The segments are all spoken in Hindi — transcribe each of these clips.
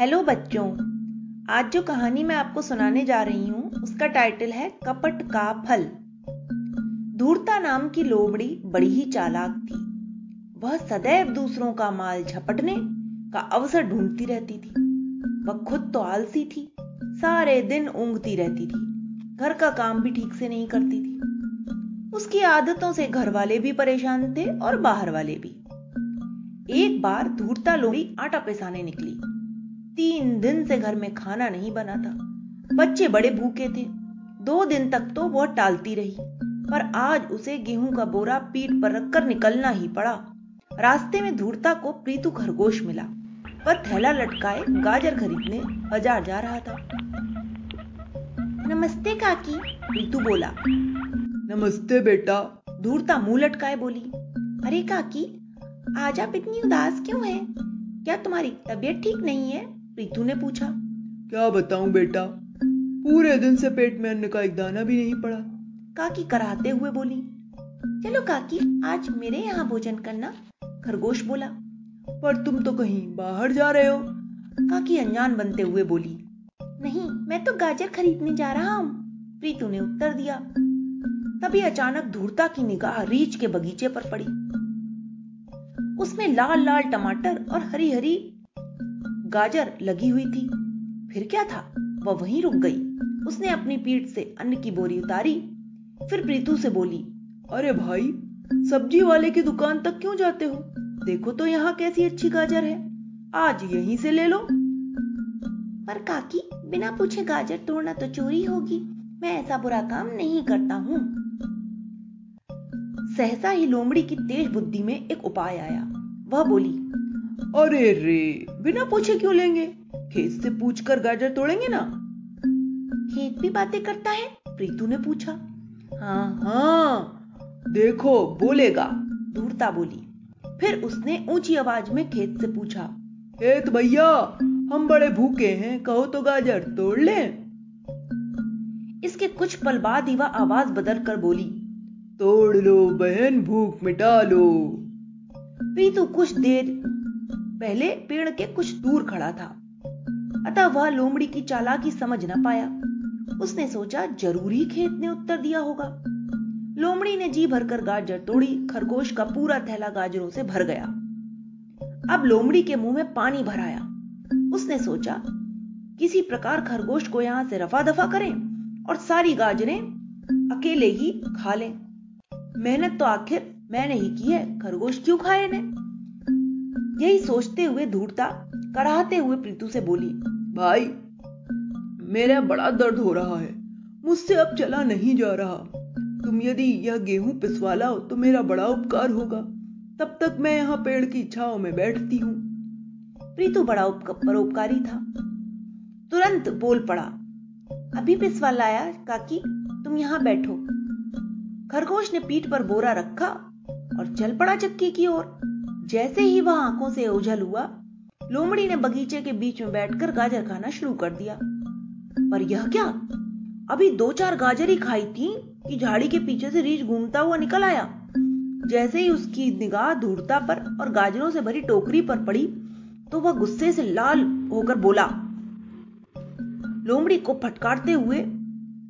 हेलो बच्चों। आज जो कहानी मैं आपको सुनाने जा रही हूँ, उसका टाइटल है कपट का फल। धूर्ता नाम की लोमड़ी बड़ी ही चालाक थी। वह सदैव दूसरों का माल झपटने का अवसर ढूंढती रहती थी। वह खुद तो आलसी थी, सारे दिन ऊंघती रहती थी, घर का काम भी ठीक से नहीं करती थी। उसकी आदतों से घर वाले भी परेशान थे और बाहर वाले भी। एक बार धूर्ता लोमड़ी आटा पिसाने निकली। तीन दिन से घर में खाना नहीं बना था। बच्चे बड़े भूखे थे। दो दिन तक तो वह टालती रही पर आज उसे गेहूँ का बोरा पीठ पर रखकर निकलना ही पड़ा। रास्ते में धूर्ता को प्रीतु खरगोश मिला वह थैला लटकाए गाजर खरीदने बाज़ार जा रहा था। नमस्ते काकी प्रीतु बोला। नमस्ते बेटा। धूर्ता मुँह लटकाए बोली अरे काकी आज आप इतनी उदास क्यों हैं? क्या तुम्हारी तबीयत ठीक नहीं है? प्रीतु ने पूछा क्या बताऊँ बेटा? पूरे दिन से पेट में अन्न का एक दाना भी नहीं पड़ा। काकी कराते हुए बोली चलो काकी आज मेरे यहाँ भोजन करना। खरगोश बोला पर तुम तो कहीं बाहर जा रहे हो। काकी अनजान बनते हुए बोली नहीं मैं तो गाजर खरीदने जा रहा हूँ। प्रीतु ने उत्तर दिया तभी अचानक धूर्ता की निगाह रीछ के बगीचे पर पड़ी। उसमें लाल लाल टमाटर और हरी हरी गाजर लगी हुई थी। फिर क्या था? वह वहीं रुक गई। उसने अपनी पीठ से अन्न की बोरी उतारी, फिर प्रीतु से बोली, अरे भाई, सब्ज़ी वाले की दुकान तक क्यों जाते हो? देखो तो यहाँ कैसी अच्छी गाजर है। आज यहीं से ले लो। पर काकी, बिना पूछे गाजर तोड़ना तो चोरी होगी। मैं ऐसा बुरा काम नहीं करता हूँ। सहसा ही लोमड़ी की तेज बुद्धि में एक उपाय आया। वह बोली अरे रे, बिना पूछे क्यों लेंगे? खेत से पूछकर गाजर तोड़ेंगे ना? खेत भी बातें करता है, प्रीतु ने पूछा। हाँ हाँ देखो, बोलेगा दूरता बोली। फिर उसने ऊँची आवाज़ में खेत से पूछा खेत भैया, हम बड़े भूखे हैं, कहो तो गाजर तोड़ ले? इसके कुछ पल बाद ही वह आवाज़ बदल कर बोली, तोड़ लो, बहन, भूख मिटा लो। प्रीतु कुछ देर पहले पेड़ के कुछ दूर खड़ा था। अतः वह लोमड़ी की चालाकी समझ न पाया। उसने सोचा, ज़रूरी खेत ने उत्तर दिया होगा। लोमड़ी ने जी भरकर गाजर तोड़ी, खरगोश का पूरा थैला गाजरों से भर गया। अब लोमड़ी के मुँह में पानी भराया उसने सोचा, किसी प्रकार खरगोश को यहाँ से रफा दफ़ा करें और सारी गाजरें अकेले ही खा लें। मेहनत तो आखिर मैंने ही की है, खरगोश क्यों खाए ने यही सोचते हुए धूर्ता कराहते हुए प्रीतु से बोली, भाई, मेरा बड़ा दर्द हो रहा है। मुझसे अब चला नहीं जा रहा। तुम यदि यह गेहूँ पिसवा लाओ तो मेरा बड़ा उपकार होगा। तब तक मैं यहाँ पेड़ की छाओ में बैठती हूँ। प्रीतु बड़ा परोपकारी था। तुरंत बोल पड़ा, अभी पिसवा लाया काकी, तुम यहाँ बैठो। खरगोश ने पीठ पर बोरा रखा और चल पड़ा चक्की की ओर। जैसे ही वह आँखों से ओझल हुआ, लोमड़ी ने बगीचे के बीच में बैठकर गाजर खाना शुरू कर दिया। पर यह क्या? अभी दो चार गाजर ही खाई थी कि झाड़ी के पीछे से रीछ घूमता हुआ निकल आया। जैसे ही उसकी निगाह धूरता पर और गाजरों से भरी टोकरी पर पड़ी तो वह गुस्से से लाल होकर बोला, लोमड़ी को फटकारते हुए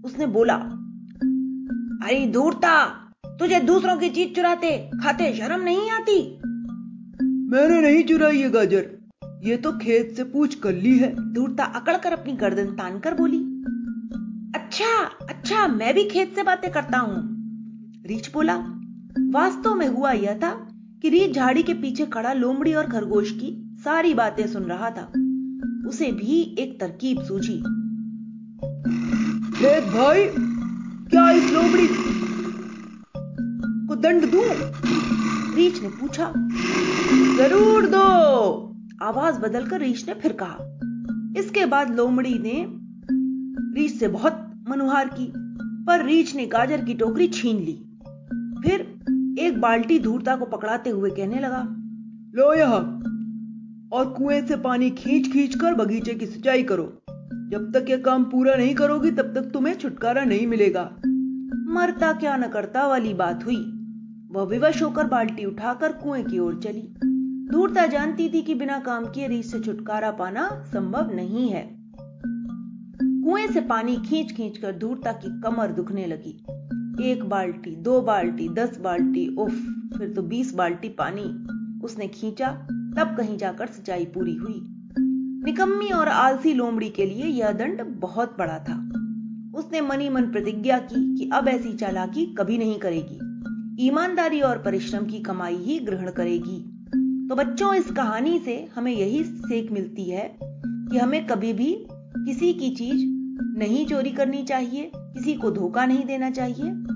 उसने बोला, अरे धूरता, तुझे दूसरों की चीज़ चुराते खाते शर्म नहीं आती? मैंने नहीं चुराई ये गाजर। ये तो खेत से पूछ कर ली है। दूरता अकड़ कर अपनी गर्दन तान कर बोली अच्छा अच्छा मैं भी खेत से बातें करता हूँ। रीछ बोला वास्तव में हुआ यह था कि रीछ झाड़ी के पीछे खड़ा लोमड़ी और खरगोश की सारी बातें सुन रहा था। उसे भी एक तरकीब सूझी। खेत भाई क्या इस लोमड़ी को दंड दूँ? रीछ ने पूछा, ज़रूर दो। आवाज़ बदलकर रीछ ने फिर कहा। इसके बाद लोमड़ी ने रीछ से बहुत मनुहार की, पर रीछ ने गाजर की टोकरी छीन ली। फिर एक बाल्टी धूरता को पकड़ाते हुए कहने लगा, लो यहाँ, और कुएँ से पानी खींच खींच कर बगीचे की सिंचाई करो। जब तक यह काम पूरा नहीं करोगी, तब तक तुम्हें छुटकारा नहीं मिलेगा। मरता क्या न करता वाली बात हुई। वह विवश होकर बाल्टी उठाकर कुएँ की ओर चली। दूरता जानती थी कि बिना काम किए रीस से छुटकारा पाना संभव नहीं है। कुएँ से पानी खींच खींच कर धूर्ता की कमर दुखने लगी। एक बाल्टी, दो बाल्टी, दस बाल्टी, उफ, फिर तो बीस बाल्टी पानी उसने खींचा, तब कहीं जाकर सिंचाई पूरी हुई। निकम्मी और आलसी लोमड़ी के लिए यह दंड बहुत बड़ा था। उसने मनी मन प्रतिज्ञा की कि अब ऐसी चालाकी कभी नहीं करेगी। ईमानदारी और परिश्रम की कमाई ही ग्रहण करेगी। तो बच्चों, इस कहानी से हमें यही सीख मिलती है कि हमें कभी भी किसी की चीज़ नहीं चोरी करनी चाहिए, किसी को धोखा नहीं देना चाहिए।